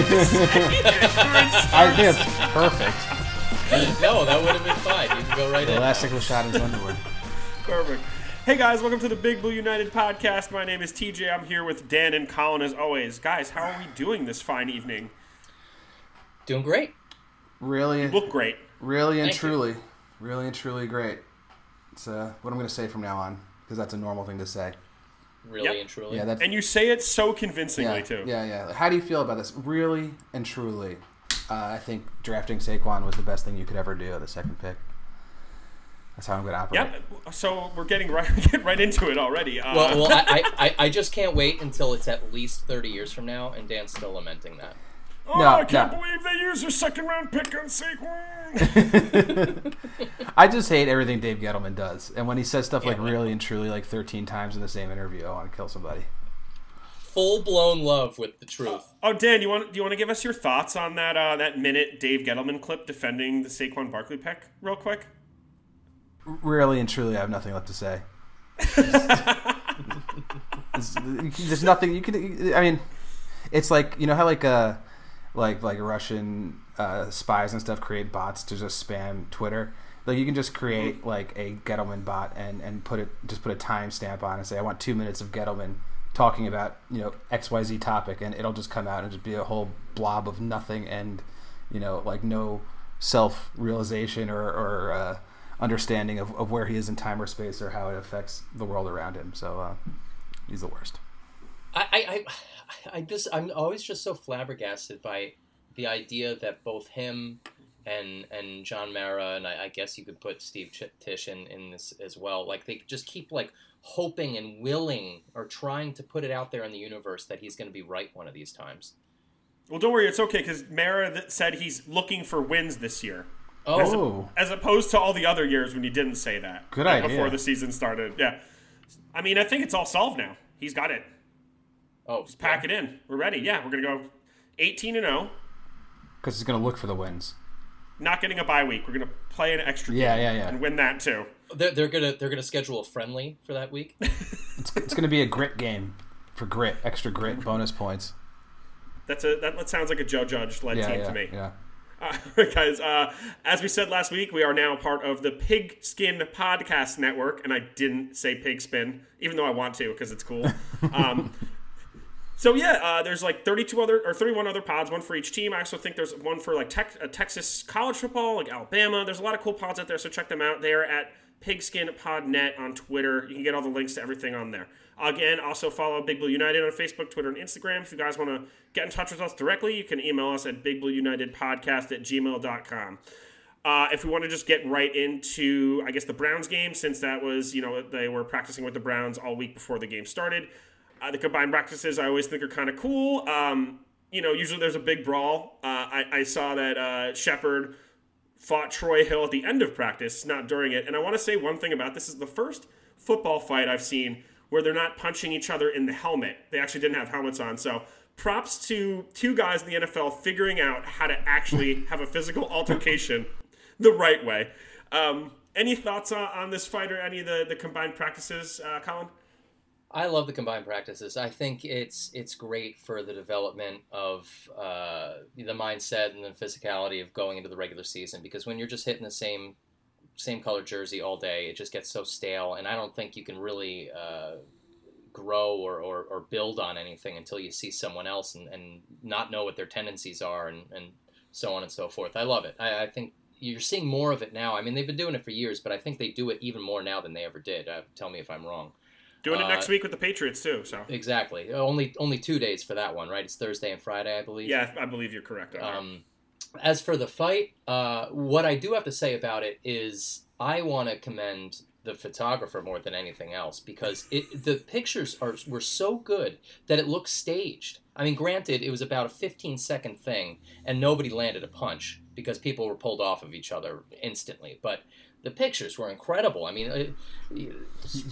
I think it's perfect. no, that would have been fine. You can go right The in. elastic was shot in his underwear. Perfect. Hey guys, welcome to the Big Blue United podcast. My name is TJ. I'm here with Dan and Colin as always. Guys, how are we doing this fine evening? Doing great. Really, Look great. really and Thank you. truly, really and truly great. It's uh, what I'm going to say from now on because that's a normal thing to say. Really Yep. and truly. Yeah, that's And you say it so convincingly yeah, too. yeah, yeah. How do you feel about this? Really and truly, uh, I think drafting Saquon was the best thing you could ever do at the second pick. That's how I'm going to operate. Yep. So we're getting right get right into it already. Uh, well, well I, I, I- I just can't wait until it's at least 30 years from now, and Dan's still lamenting that. Oh, No, I can't no. believe they used their second round pick on Saquon. I just hate everything Dave Gettleman does, and when he says stuff like Yeah. "really and truly" like 13 times in the same interview, I want to kill somebody. Full blown love with the truth. oh, Dan, you want do you want to give us your thoughts on that uh, that minute Dave Gettleman clip defending the Saquon Barkley pick, real quick? Really and truly, I have nothing left to say. It's- There's nothing you can. I mean, it's like you know how like uh like like Russian uh, spies and stuff create bots to just spam Twitter. Like you can just create like a Gettleman bot and and put it just put a timestamp on and say I want two minutes of Gettleman talking about you know X Y Z topic and it'll just come out and just be a whole blob of nothing and you know like no self realization or or uh, understanding of, of where he is in time or space or how it affects the world around him. So uh, he's the worst. I, I, I, I just, I'm always just so flabbergasted by the idea that both him and and John Mara, and I, I guess you could put Steve Ch- Tish in, in this as well. Like they just keep like hoping and willing or trying to put it out there in the universe that he's going to be right one of these times. Well, don't worry, it's okay because Mara th- said he's looking for wins this year. Oh, as opposed to all the other years when he didn't say that. Good like, idea. Before the season started, yeah. I mean, I think it's all solved now. He's got it. Oh, Just pack it in. We're ready. Yeah, we're gonna go 18 and 0. because he's gonna look for the wins. Not getting a bye week. We're gonna play an extra Yeah, game yeah, yeah. and win that too. They're, they're gonna they're gonna schedule a friendly for that week. It's, it's gonna be a grit game for grit, extra grit, bonus points. That's a that, that sounds like a Joe Judge led Yeah, team yeah, to me. yeah. Uh, guys, uh, as we said last week, we are now part of the Pigskin Podcast Network, and I didn't say Pigspin, even though I want to because it's cool. Um, so yeah, uh, there's like 32 other or 31 other pods, one for each team. I also think there's one for like tech, uh, Texas college football, like Alabama. There's a lot of cool pods out there, so check them out. They are at PigskinPodNet on Twitter. You can get all the links to everything on there. Again, also follow Big Blue United on Facebook, Twitter, and Instagram. If you guys want to get in touch with us directly, you can email us at bigblueunitedpodcast at gmail.com. Uh, if we want to just get right into, I guess, the Browns game, since that was, you know, they were practicing with the Browns all week before the game started. Uh, the combined practices I always think are kind of cool. Um, you know, usually there's a big brawl. Uh, I, I saw that uh, Shepard fought Troy Hill at the end of practice, not during it. And I want to say one thing about this is the first football fight I've seen where they're not punching each other in the helmet. They actually didn't have helmets on. So props to two guys in the NFL figuring out how to actually have a physical altercation the right way. Um, any thoughts on, on this fight or any of the, the combined practices, uh, Colin? I love the combined practices. I think it's it's great for the development of uh, the mindset and the physicality of going into the regular season because when you're just hitting the same same color jersey all day, it just gets so stale, and I don't think you can really uh, grow or, or, or build on anything until you see someone else and, and not know what their tendencies are and, and so on and so forth. I love it. I, I think you're seeing more of it now. I mean, they've been doing it for years, but I think they do it even more now than they ever did. Uh, tell me if I'm wrong. Doing it Uh, next week with the Patriots too. So Exactly. Only only two days for that one, right? It's Thursday and Friday, I believe. yeah, I believe you're correct. Um, as for the fight, uh, what I do have to say about it is I want to commend the photographer more than anything else because it the pictures are were so good that it looks staged. I mean, granted, it was about a 15 second thing, and nobody landed a punch because people were pulled off of each other instantly, but. The pictures were incredible. I mean, uh,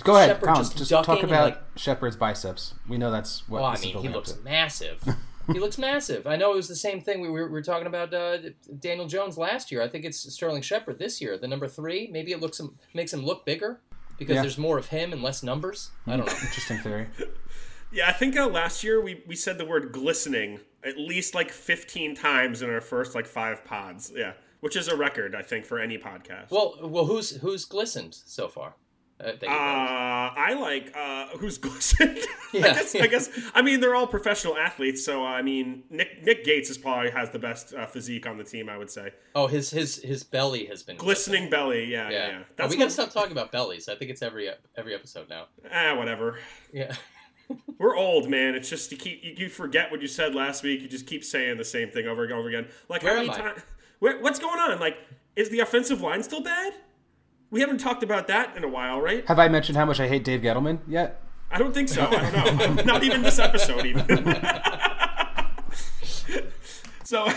Go ahead, Shepard Colin. just Just, talk about like- Shepard's biceps. We know that's what. Well, I this is mean, he looks to. massive. he looks massive. I know it was the same thing we were, we were talking about uh, Daniel Jones last year. I think it's Sterling Shepard this year, the number three. Maybe it looks him, makes him look bigger because Yeah. there's more of him and less numbers. I don't know. Interesting theory. Yeah, I think uh, last year we, we said the word glistening at least like 15 times in our first like five pods. Yeah, which is a record, I think, for any podcast. Well, well, who's who's glistened so far? Uh, uh, I like uh, who's glistened. Yeah. I, guess, I guess. I mean, they're all professional athletes, so I mean, Nick Nick Gates is probably has the best uh, physique on the team. I would say. Oh, his his his belly has been glistening belly. Yeah, yeah. yeah. That's oh, we gotta stop talking about bellies. I think it's every every episode now. Ah, whatever. Yeah. We're old, man. It's just you keep you, forget what you said last week. You just keep saying the same thing over and over again. Like Where how many times? What's going on? Like, is the offensive line still bad? We haven't talked about that in a while, right? Have I mentioned how much I hate Dave Gettleman yet? I don't think so. I don't know. Not even this episode, even. so,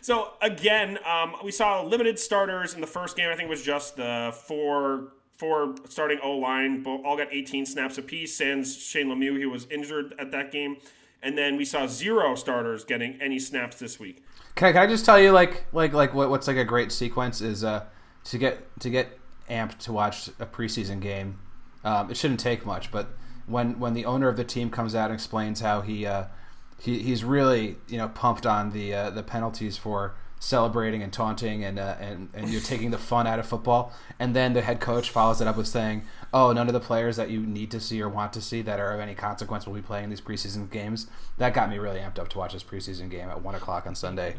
so again, um, we saw limited starters in the first game. I think it was just the four four starting O line, all got 18 snaps apiece. Sans Shane Lemieux, he was injured at that game, and then we saw zero starters getting any snaps this week. Can I, can I just tell you, like, like, like, what, what's like a great sequence is uh, to get to get amped to watch a preseason game. Um, it shouldn't take much, but when when the owner of the team comes out and explains how he uh, he he's really you know pumped on the uh, the penalties for celebrating and taunting and uh, and and you're taking the fun out of football. And then the head coach follows it up with saying, "Oh, none of the players that you need to see or want to see that are of any consequence will be playing these preseason games." That got me really amped up to watch this preseason game at one o'clock on Sunday,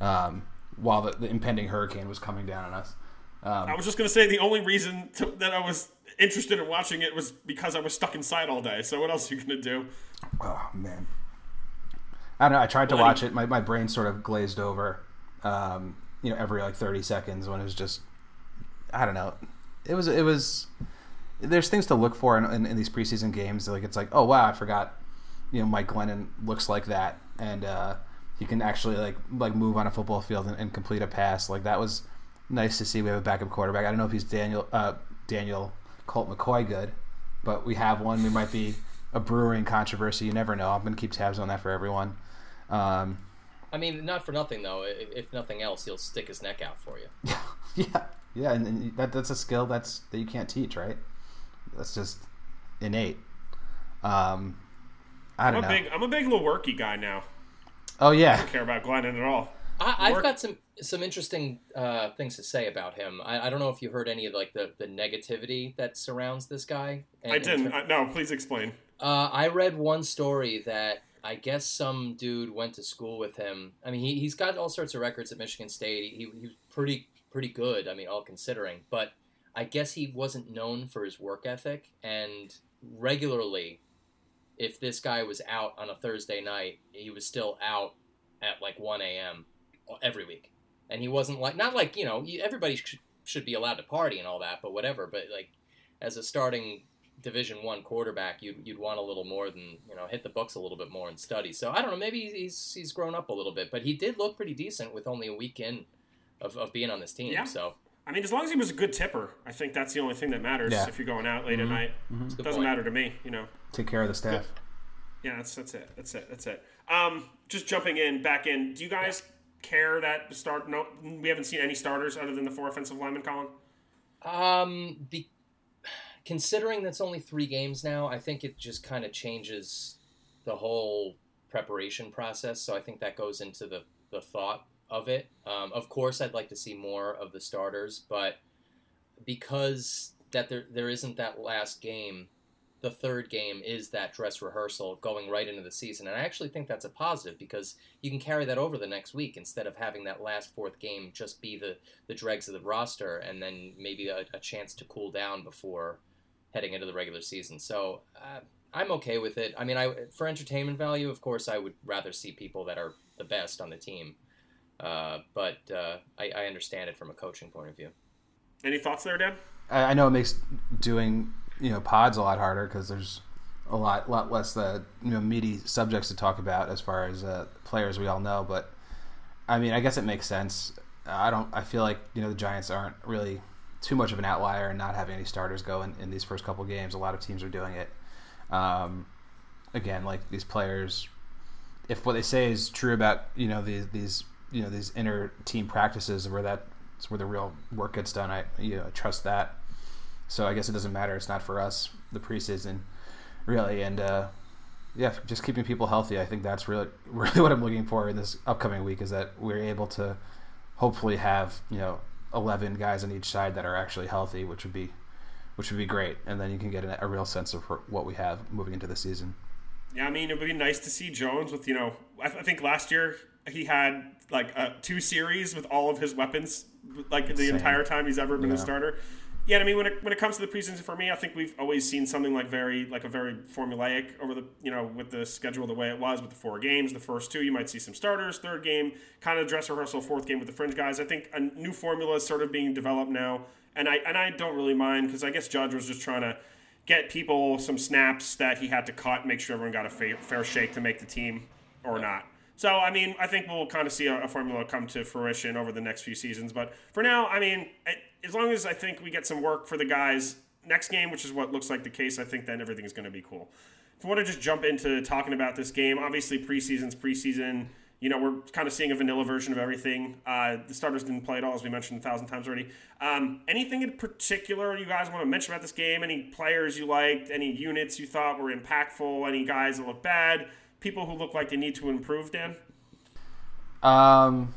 um, while the, the, impending hurricane was coming down on us. Um, I was just gonna say the only reason to, that I was interested in watching it was because I was stuck inside all day. So what else are you gonna do? Oh man. I don't know. I tried to watch it. My, my brain sort of glazed over um, you know, every like 30 seconds when it was just, I don't know. It was, it was, there's things to look for in, in, in these preseason games. Like, it's like, oh, wow, I forgot, you know, Mike Glennon looks like that. And, uh, he can actually like, like move on a football field and, and complete a pass. Like that was nice to see. We have a backup quarterback. I don't know if he's Daniel, uh, Daniel Colt McCoy good, but we have one. We might be a brewing controversy. You never know. I'm going to keep tabs on that for everyone. Um, I mean, not for nothing though. If, if nothing else, he'll stick his neck out for you. yeah, yeah, and, and that that's a skill that's that you can't teach, right? That's just innate. Um, I don't I'm a know. Big, I'm a big Lewerke guy now. Oh yeah, I don't care about Glennon at all. I, have got some some interesting uh, things to say about him. I, I, don't know if you heard any of like the, the negativity that surrounds this guy. And, I didn't. I, no, please explain. Uh, I read one story that I guess some dude went to school with him. I mean, he, he's got all sorts of records at Michigan State. He, he was pretty pretty good. I mean, all considering. But I guess he wasn't known for his work ethic, and regularly, if this guy was out on a Thursday night, he was still out at like 1 a.m. every week, and he wasn't like not like you know everybody should should be allowed to party and all that, but whatever. But like as a starting Division One quarterback, you'd you'd want a little more than you know hit the books a little bit more and study. So I don't know, maybe he's he's grown up a little bit, but he did look pretty decent with only a week in of, of being on this team. Yeah. So I mean, as long as he was a good tipper, I think that's the only thing that matters. Yeah. If you're going out late mm-hmm. at night, mm-hmm. it doesn't point. matter to me. You know, take care of the staff. Good. Yeah, that's that's it. That's it. That's it. Um, just jumping in back in. Do you guys yeah. care that start? No, we haven't seen any starters other than the four offensive linemen, Colin. Um, be, considering that's only three games now, I think it just kind of changes the whole preparation process. So I think that goes into the, the thought of it. Um, of course, I'd like to see more of the starters, but because that there there isn't that last game, the third game is that dress rehearsal going right into the season, and I actually think that's a positive because you can carry that over the next week instead of having that last fourth game just be the the dregs of the roster, and then maybe a, a chance to cool down before heading into the regular season. So uh, I'm okay with it. I mean, I for entertainment value, of course, I would rather see people that are the best on the team. Uh, but uh, I, I, understand it from a coaching point of view. Any thoughts there, Dan? I, know it makes doing you know pods a lot harder because there's a lot lot less the uh, you know meaty subjects to talk about as far as uh, players we all know. But I mean, I guess it makes sense. I don't. I feel like you know the Giants aren't really too much of an outlier and not having any starters go in, in these first couple games. A lot of teams are doing it. Um, again, like these players, if what they say is true about you know these these you know these inner team practices where that's where the real work gets done, I you know, trust that. So I guess it doesn't matter. It's not for us the preseason, really. And uh, yeah, just keeping people healthy. I think that's really really what I'm looking for in this upcoming week is that we're able to hopefully have you know 11 guys on each side that are actually healthy, which would be which would be great, and then you can get a, a real sense of what we have moving into the season. Yeah, I mean, it would be nice to see Jones with you know. I, th- I think last year he had like uh, two series with all of his weapons, like the entire time he's ever been yeah. a starter yeah, I mean, when it, when it comes to the preseason for me, I think we've always seen something like very like a very formulaic over the you know with the schedule the way it was with the four games. The first two, you might see some starters. Third game, kind of dress rehearsal. Fourth game with the fringe guys. I think a new formula is sort of being developed now, and I and I don't really mind because I guess Judge was just trying to get people some snaps that he had to cut, make sure everyone got a fair, fair shake to make the team or not. So, I mean, I think we'll kind of see a, a, formula come to fruition over the next few seasons. But for now, I mean, as long as I think we get some work for the guys next game, which is what looks like the case, I think then everything is going to be cool. If you want to just jump into talking about this game, obviously preseason's preseason. You know, we're kind of seeing a vanilla version of everything. Uh, the starters didn't play at all, as we mentioned a thousand times already. Um, anything in particular you guys want to mention about this game? Any players you liked? Any units you thought were impactful? Any guys that look bad? People who look like they need to improve, Dan? Um,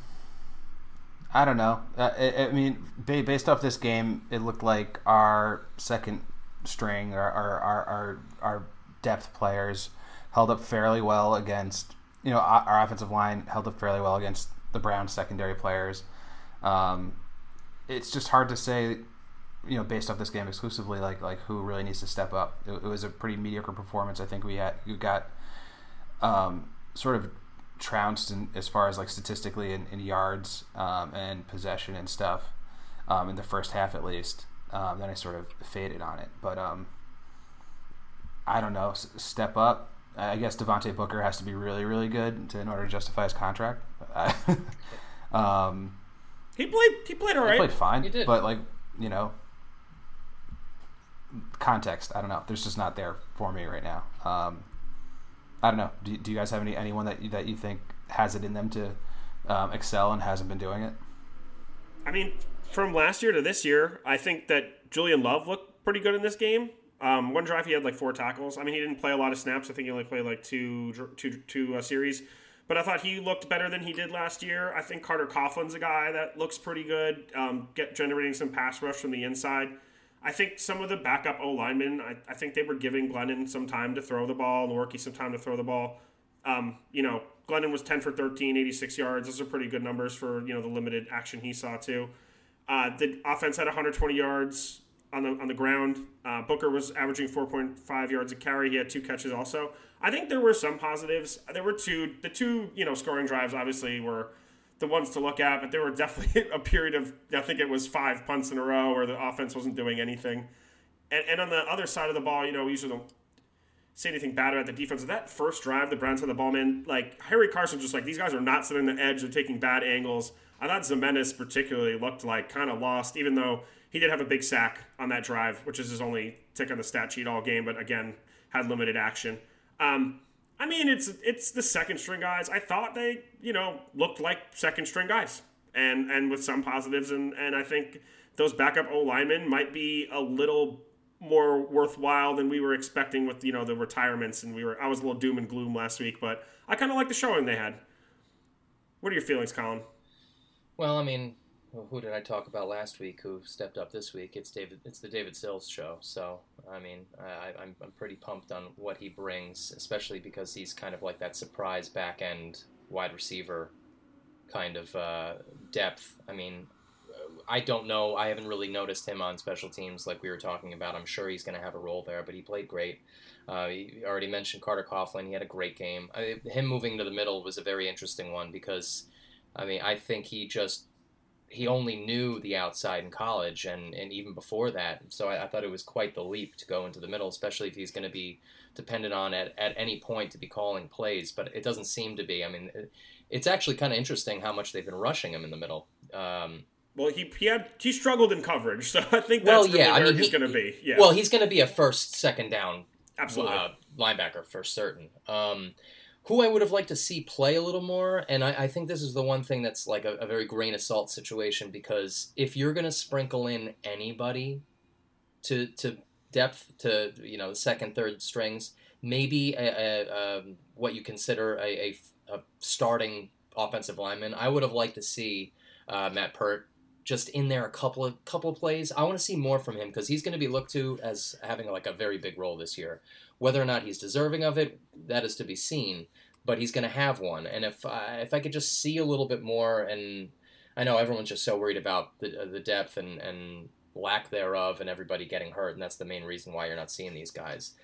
I don't know. Uh, I, I, mean, based off this game, it looked like our second string, our our our, our depth players held up fairly well against. You know, our offensive line held up fairly well against the Browns secondary players. Um, it's just hard to say, you know, based off this game exclusively, like like who really needs to step up. It, it was a pretty mediocre performance. I think we had you got um, sort of trounced in, as far as like statistically in, in yards um, and possession and stuff um, in the first half at least. Um, then I sort of faded on it, but um, I don't know. S- step up. I guess Devontae Booker has to be really, really good to, in order to justify his contract. um, he played. He played all right. He played fine. He did. But like you know, context. I don't know. There's just not there for me right now. I don't know. Do, do you guys have any anyone that you, that you think has it in them to um, excel and hasn't been doing it? I mean, from last year to this year, I think that Julian Love looked pretty good in this game. Um, one drive he had like four tackles. I mean, he didn't play a lot of snaps. I think he only played like two two two uh, series. But I thought he looked better than he did last year. I think Carter Coughlin's a guy that looks pretty good, um, get generating some pass rush from the inside. I think some of the backup O linemen, I, I, think they were giving Glennon some time to throw the ball, Lewerke some time to throw the ball. Um, you know, Glennon was 10 for 13, 86 yards. Those are pretty good numbers for, you know, the limited action he saw too. Uh, the offense had 120 yards on the on the ground. Uh, Booker was averaging 4.5 yards a carry. He had two catches also. I think there were some positives. There were two, the two, you know, scoring drives obviously were – the ones to look at, but there were definitely a period of I think it was five punts in a row where the offense wasn't doing anything. And, and on the other side of the ball, you know, we usually don't say anything bad about the defense. That first drive, the Browns had the ball, man, like Harry Carson just like these guys are not sitting on the edge, they're taking bad angles. I thought Ximines particularly looked like kind of lost, even though he did have a big sack on that drive, which is his only tick on the stat sheet all game, but again, had limited action. Um, I mean, it's it's the second string guys. I thought they, you know, looked like second string guys, and and with some positives, and and I think those backup O linemen might be a little more worthwhile than we were expecting with you know the retirements, and we were I was a little doom and gloom last week, but I kind of like the showing they had. What are your feelings, Colin? Well, I mean, well, who did I talk about last week? Who stepped up this week? It's David. It's the David Sills show. So I mean, I, am I'm, I'm pretty pumped on what he brings, especially because he's kind of like that surprise back end wide receiver kind of uh, depth. I mean, I don't know. I haven't really noticed him on special teams like we were talking about. I'm sure he's going to have a role there, but he played great. Uh, he already mentioned Carter Coughlin. He had a great game. I, him moving to the middle was a very interesting one because, I mean, I think he just he only knew the outside in college and, and even before that. So I, I thought it was quite the leap to go into the middle, especially if he's going to be dependent on at, at any point to be calling plays. But it doesn't seem to be. I mean, it, it's actually kind of interesting how much they've been rushing him in the middle. Um, well, he he had he struggled in coverage, so I think that's well, yeah, really where I mean, he's he, going to be. Yeah. Well, he's going to be a first, second down, absolutely uh, linebacker for certain. Um, who I would have liked to see play a little more. And I, I think this is the one thing that's like a, a very grain of salt situation because if you're going to sprinkle in anybody to to depth to you know second third strings, maybe a, a, um, what you consider a, starting offensive lineman. I would have liked to see uh, Matt Peart just in there a couple of couple of plays. I want to see more from him because he's going to be looked to as having like a very big role this year. Whether or not he's deserving of it, that is to be seen. But he's going to have one, and if I, if I could just see a little bit more, and I know everyone's just so worried about the uh, the depth and and lack thereof, and everybody getting hurt, and that's the main reason why you're not seeing these guys.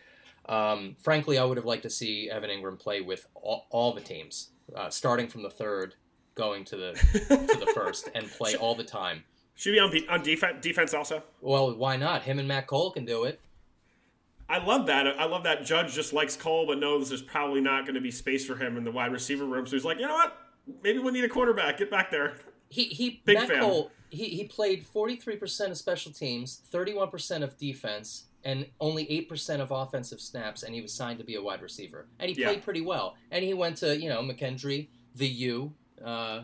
Um, frankly, I would have liked to see Evan Engram play with all, all the teams, uh, starting from the third, going to the to the first, and play all the time. Should be on on defense defense also. Well, why not? Him and Matt Cole can do it. I love that. I love that Judge just likes Cole, but knows there's probably not going to be space for him in the wide receiver room. So he's like, you know what? Maybe we need a quarterback. Get back there. He he Big Matt fan. Cole. He, he played 43% of special teams, 31% of defense, and only 8% of offensive snaps, and he was signed to be a wide receiver. And he yeah. played pretty well. And he went to, you know, McKendree, the U. Uh,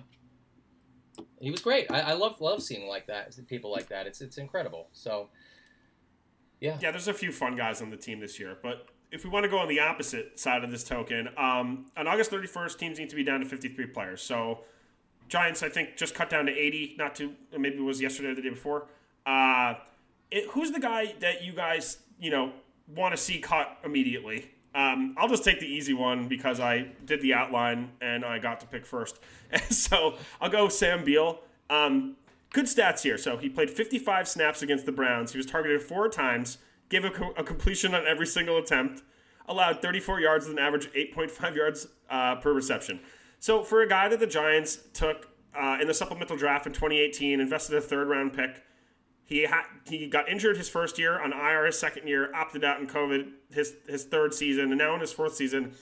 he was great. I, I love love seeing like that, people like that. It's it's incredible. So, yeah. Yeah, there's a few fun guys on the team this year. But if we want to go on the opposite side of this token, um, on August 31st, teams need to be down to 53 players. So, Giants, I think, just cut down to 80, not to, maybe it was yesterday or the day before. Uh, it, who's the guy that you guys, you know, want to see cut immediately? Um, I'll just take the easy one because I did the outline and I got to pick first. so I'll go Sam Beal. Um, good stats here. So he played 55 snaps against the Browns. He was targeted four times, gave a, co- a completion on every single attempt, allowed 34 yards with an average 8.5 yards uh, per reception. So for a guy that the Giants took uh, in the supplemental draft in 2018, invested a third round pick, he had he got injured his first year on IR his second year, opted out in COVID his his third season, and now in his fourth season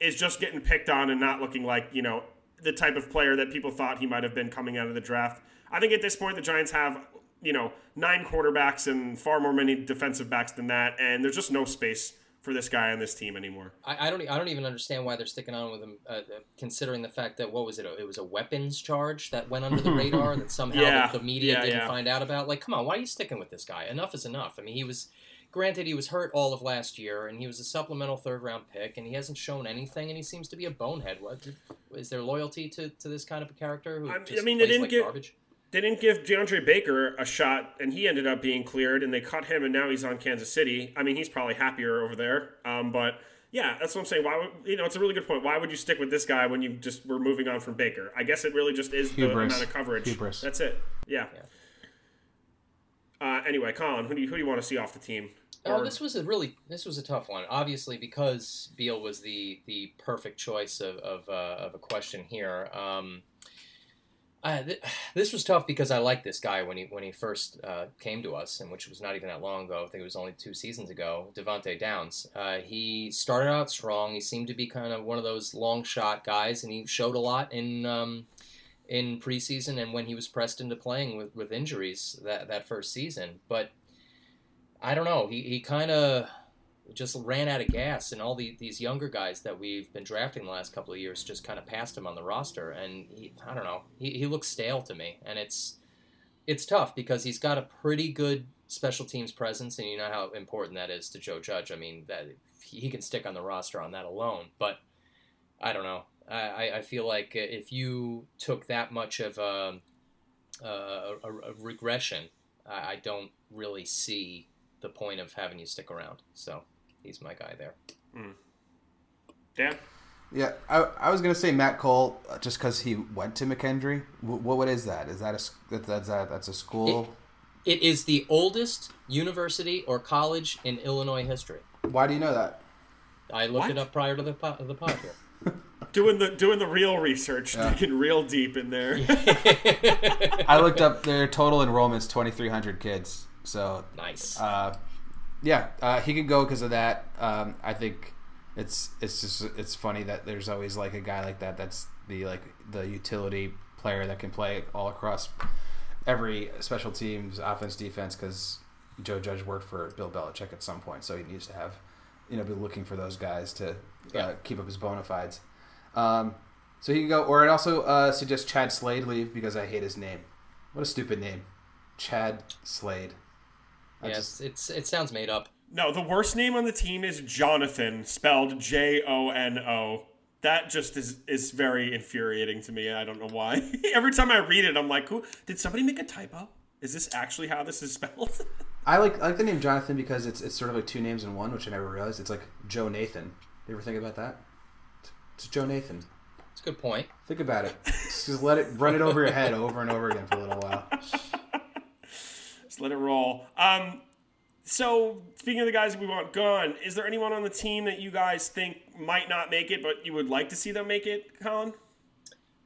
is just getting picked on and not looking like you know the type of player that people thought he might have been coming out of the draft. I think at this point the Giants have you know nine quarterbacks and far more many defensive backs than that, and there's just no space for this guy on this team anymore. I, I, don't. I don't even understand why they're sticking on with him, uh, uh considering the fact that what was it? It was a weapons charge that went under the radar that somehow yeah. the, the, media yeah, didn't yeah. find out about. Like, come on, why are you sticking with this guy? Enough is enough. I mean, he was. Granted, he was hurt all of last year, and he was a supplemental third round pick, and he hasn't shown anything, and he seems to be a bonehead. What is there loyalty to, to this kind of a character who I, I mean, they didn't like get, garbage? They didn't give DeAndre Baker a shot, and he ended up being cleared, and they cut him, and now he's on Kansas City. I mean, he's probably happier over there. Um, but yeah, that's what I'm saying. Why would you know? It's a really good point. Why would you stick with this guy when you just were moving on from Baker? I guess it really just is Hubris. the amount of coverage. Hubris. That's it. Yeah. yeah. Uh, anyway, Colin, who do you who do you want to see off the team? Oh, this was a really this was a tough one. Obviously, because Beal was the the perfect choice of of, uh, of a question here. Um, uh, th- this was tough because I liked this guy when he when he first uh, came to us, and which was not even that long ago. I think it was only two seasons ago. Devante Downs. Uh, he started out strong. He seemed to be kind of one of those long shot guys, and he showed a lot in um, in preseason and when he was pressed into playing with, with injuries that that first season. But I don't know. He he kind of just ran out of gas, and all the, these younger guys that we've been drafting the last couple of years just kind of passed him on the roster. And he, I don't know, he, he looks stale to me, and it's it's tough because he's got a pretty good special teams presence, and you know how important that is to Joe Judge. I mean, that he can stick on the roster on that alone, but I don't know. I, I feel like if you took that much of um, a, a, a regression, I don't really see the point of having you stick around. So he's my guy there. Mm. Dan? Yeah, I, I was gonna say Matt Cole uh, just because he went to McKendree. What, what is that? Is that a that's a, that's a school? It, it is the oldest university or college in Illinois history. Why do you know that? I looked what? it up prior to the po- the pod here. doing the doing the real research, yeah. digging real deep in there. I looked up their total enrollments twenty three hundred kids. So nice. Uh, yeah, uh, he could go because of that. Um, I think it's it's just it's funny that there's always like a guy like that that's the like the utility player that can play all across every special teams, offense, defense. Because Joe Judge worked for Bill Belichick at some point, so he needs to have you know be looking for those guys to uh, yeah. keep up his bona fides. Um, so he can go, or I'd also uh, suggest Chad Slade leave because I hate his name. What a stupid name, Chad Slade. Yes, just... it's it sounds made up. No, the worst name on the team is Jonathan, spelled J O N O. That just is is very infuriating to me. I don't know why. Every time I read it, I'm like, "Who did somebody make a typo? Is this actually how this is spelled?" I like I like the name Jonathan because it's it's sort of like two names in one, which I never realized. It's like Joe Nathan. You ever think about that? It's Joe Nathan. It's a good point. Think about it. Just let it run it over your head over and over again for a little while. Let it roll. Um, so speaking of the guys we want gone, is there anyone on the team that you guys think might not make it, but you would like to see them make it, Colin?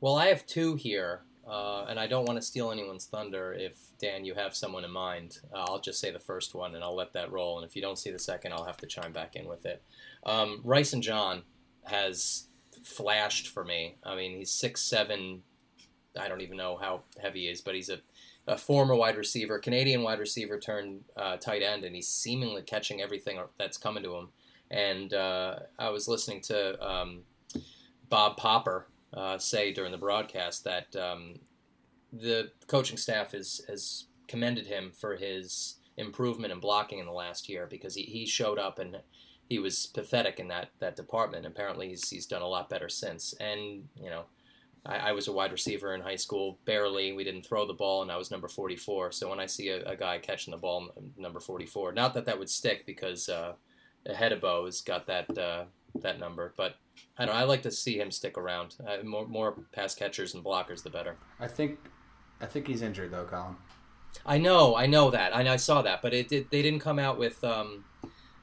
Well, I have two here, uh, and I don't want to steal anyone's thunder. If Dan, you have someone in mind, uh, I'll just say the first one, and I'll let that roll. And if you don't see the second, I'll have to chime back in with it. Um, and John has flashed for me. I mean, he's six seven. I don't even know how heavy he is, but he's a, a former wide receiver, Canadian wide receiver turned uh, tight end, and he's seemingly catching everything that's coming to him. And uh, I was listening to um, Bob Papa uh, say during the broadcast that um, the coaching staff has, has commended him for his improvement in blocking in the last year because he, he showed up and he was pathetic in that, that department. Apparently, he's, he's done a lot better since. And, you know, I, I, was a wide receiver in high school, barely. We didn't throw the ball, and I was number 44. So when I see a, a guy catching the ball, number 44, not that that would stick because uh, Hedebo has got that uh, that number, but I don't. I like to see him stick around. Uh, more more pass catchers and blockers, the better. I think, I think he's injured though, Colin. I know, I know that. I, I saw that, but it, it they didn't come out with. Um,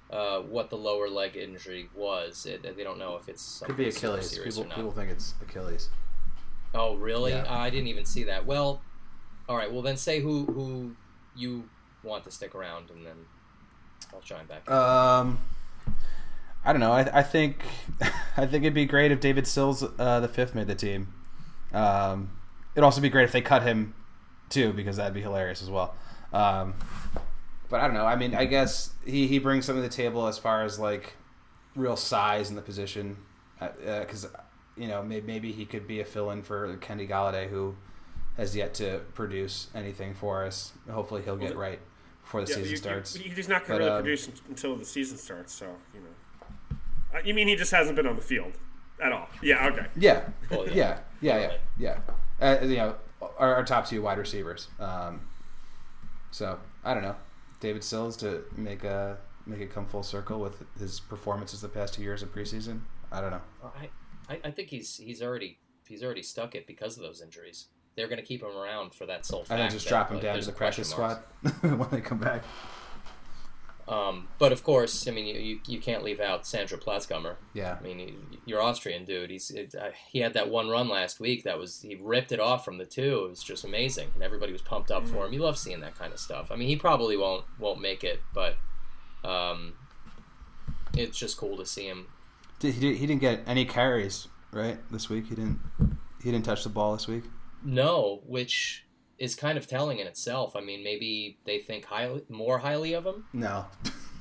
uh, what the lower leg injury was. It, they don't know if it's could be Achilles. People, people think it's Achilles. Oh, really? Yeah. Uh, I didn't even see that. Well, all right. Well, then say who who you want to stick around, and then I'll chime back. In. Um, I don't know. I, I think I think it'd be great if David Sills uh, the fifth made the team. Um, it'd also be great if they cut him too, because that'd be hilarious as well. Um, but I don't know. I mean, I guess he, he brings something to the table as far as like real size in the position, because uh, uh, you know maybe, maybe he could be a fill-in for Kenny Golladay, who has yet to produce anything for us. Hopefully, he'll get right before the yeah, season you, starts. You, he's not going to really um, produce until the season starts. So you know, uh, you mean he just hasn't been on the field at all? Yeah. Okay. Yeah. Well, yeah. Yeah. Yeah. Yeah. yeah. Uh, you know, our, our, top two wide receivers. Um, so I don't know. David Sills to make a make it come full circle with his performances the past two years of preseason? I don't know. I, I think he's he's already he's already stuck it because of those injuries. They're going to keep him around for that sole. And then just drop him down to the practice squad when they come back. Um, but of course, I mean, you, you, you can't leave out Sandro Platzgummer. Yeah. I mean, he, you're Austrian, dude. He's it, uh, he had that one run last week that was he ripped it off from the two. It was just amazing, and everybody was pumped up for him. You love seeing that kind of stuff. I mean, he probably won't won't make it, but um, it's just cool to see him. Did, he, he didn't get any carries right this week. He didn't he didn't touch the ball this week. No, which is kind of telling in itself. I mean, maybe they think highly, more highly of him. No.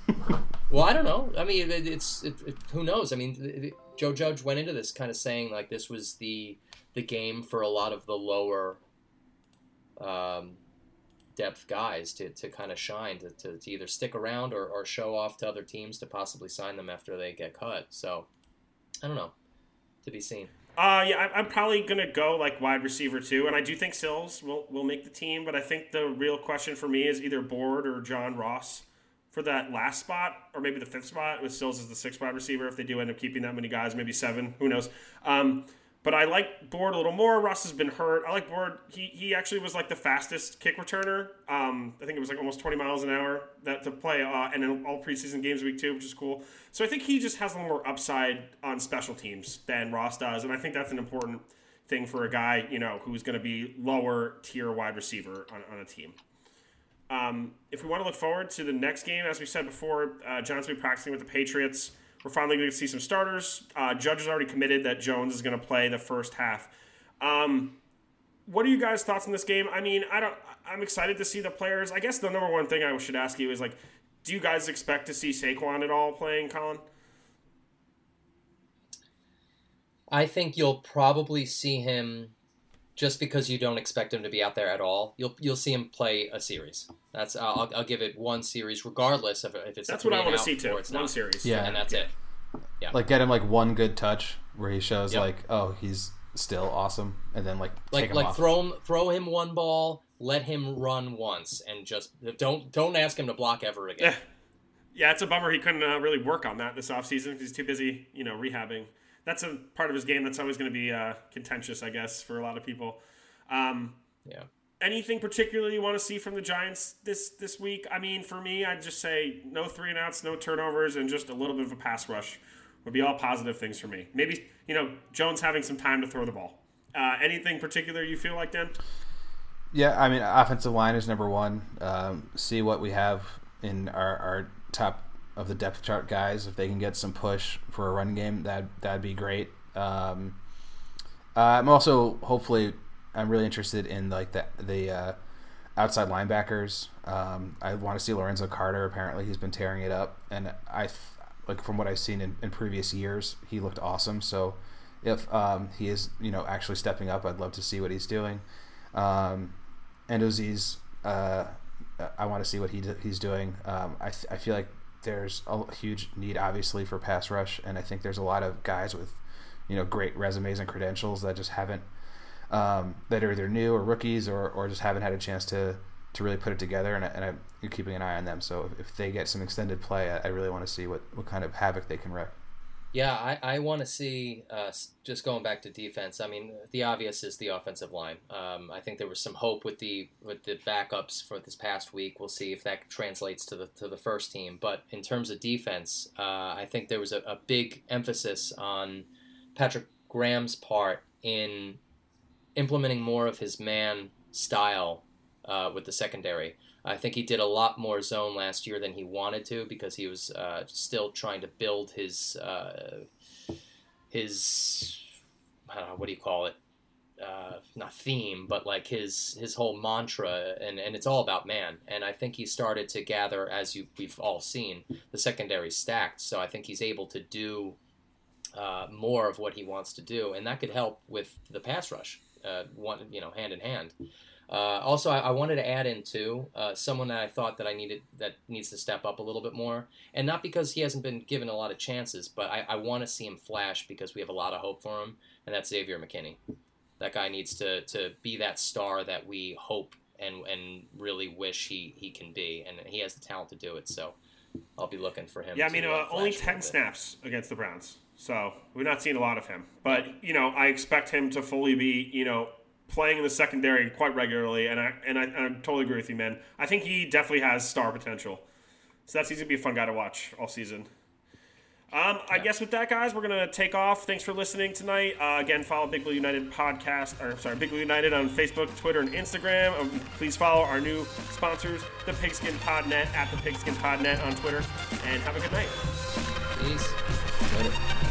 well, I don't know. I mean, it, it's it, it, who knows. I mean, Joe Judge went into this kind of saying like this was the the game for a lot of the lower um, depth guys to, to kind of shine to, to, to either stick around or, or show off to other teams to possibly sign them after they get cut. So I don't know. To be seen. Uh, yeah, I'm probably gonna go like wide receiver too, and I do think Sills will will make the team. But I think the real question for me is either Board or John Ross for that last spot, or maybe the fifth spot with Sills as the sixth wide receiver. If they do end up keeping that many guys, maybe seven, who knows? Um, but I like Board a little more. Ross has been hurt. I like Board. He, he actually was like the fastest kick returner. Um, I think it was like almost 20 miles an hour that to play, uh, and in all preseason games week two, which is cool. So I think he just has a little more upside on special teams than Ross does, and I think that's an important thing for a guy you know who's going to be lower tier wide receiver on, on a team. Um, if we want to look forward to the next game, as we said before, uh, been practicing with the Patriots. We're finally going to see some starters. Uh, Judge has already committed that Jones is going to play the first half. Um, what are you guys' thoughts on this game? I mean, I don't. I'm excited to see the players. I guess the number one thing I should ask you is like, do you guys expect to see Saquon at all playing, Colin? I think you'll probably see him just because you don't expect him to be out there at all, you'll you'll see him play a series. That's I'll, I'll give it one series, regardless of if it's That's what I want to see too. or it's One not. series. Yeah. and that's it. Yeah, like get him like one good touch where he shows Yep. like, oh, he's still awesome, and then like take Like him like off. throw him throw him one ball, let him run once, and just don't don't ask him to block ever again. Yeah. Yeah, it's a bummer he couldn't uh, really work on that this offseason because he's too busy, you know, rehabbing. That's a part of his game that's always going to be uh, contentious, I guess, for a lot of people. Um, Yeah. anything particularly you want to see from the Giants this this week? I mean, for me, I'd just say no three and outs, no turnovers, and just a little bit of a pass rush would be all positive things for me. Maybe you know Jones having some time to throw the ball. Uh, anything particular you feel like, Dan? Yeah, I mean, offensive line is number one. Um, see what we have in our, our top of the depth chart guys. If they can get some push for a run game, that that'd be great. Um, uh, I'm also hopefully I'm really interested in like the the uh, outside linebackers. Um, I want to see Lorenzo Carter. Apparently, he's been tearing it up, and I like from what I've seen in, in previous years, he looked awesome. So if um, he is you know actually stepping up, I'd love to see what he's doing. Um, and uh, I want to see what he he's doing. Um, I, th- I feel like there's a huge need, obviously, for pass rush, and I think there's a lot of guys with, you know, great resumes and credentials that just haven't, um, that are either new or rookies or, or just haven't had a chance to, to really put it together, and, I, and I'm keeping an eye on them. So if, if they get some extended play, I, I really want to see what, what kind of havoc they can wreak. Yeah, I, I want to see, uh, just going back to defense, I mean, the obvious is the offensive line. Um, I think there was some hope with the with the backups for this past week. We'll see if that translates to the, to the first team. But in terms of defense, uh, I think there was a, a big emphasis on Patrick Graham's part in implementing more of his man style uh, with the secondary. I think he did a lot more zone last year than he wanted to because he was uh, still trying to build his uh, his I don't know, what do you call it? Uh, not theme, but like his his whole mantra, and, and it's all about man. And I think he started to gather, as you we've all seen, the secondary stacked. So I think he's able to do uh, more of what he wants to do, and that could help with the pass rush. Uh, one, you know, hand in hand. Uh, also, I, I wanted to add in too uh, someone that I thought that I needed that needs to step up a little bit more, and not because he hasn't been given a lot of chances, but I, I want to see him flash because we have a lot of hope for him, and that's Xavier McKinney. That guy needs to, to be that star that we hope and and really wish he, he can be, and he has the talent to do it. So I'll be looking for him. Yeah, I mean, uh, uh, only ten snaps against the Browns, so we've not seen a lot of him. But you know, I expect him to fully be, you know, playing in the secondary quite regularly, and I and I, I totally agree with you, man. I think he definitely has star potential. So that's he's gonna be a fun guy to watch all season. Um, I guess with that, guys, we're gonna take off. Thanks for listening tonight. Uh, again, follow Big Blue United podcast, or sorry, Big Blue United on Facebook, Twitter, and Instagram. Um, please follow our new sponsors, the Pigskin Podnet at the Pigskin Podnet on Twitter, and have a good night. Peace. Later.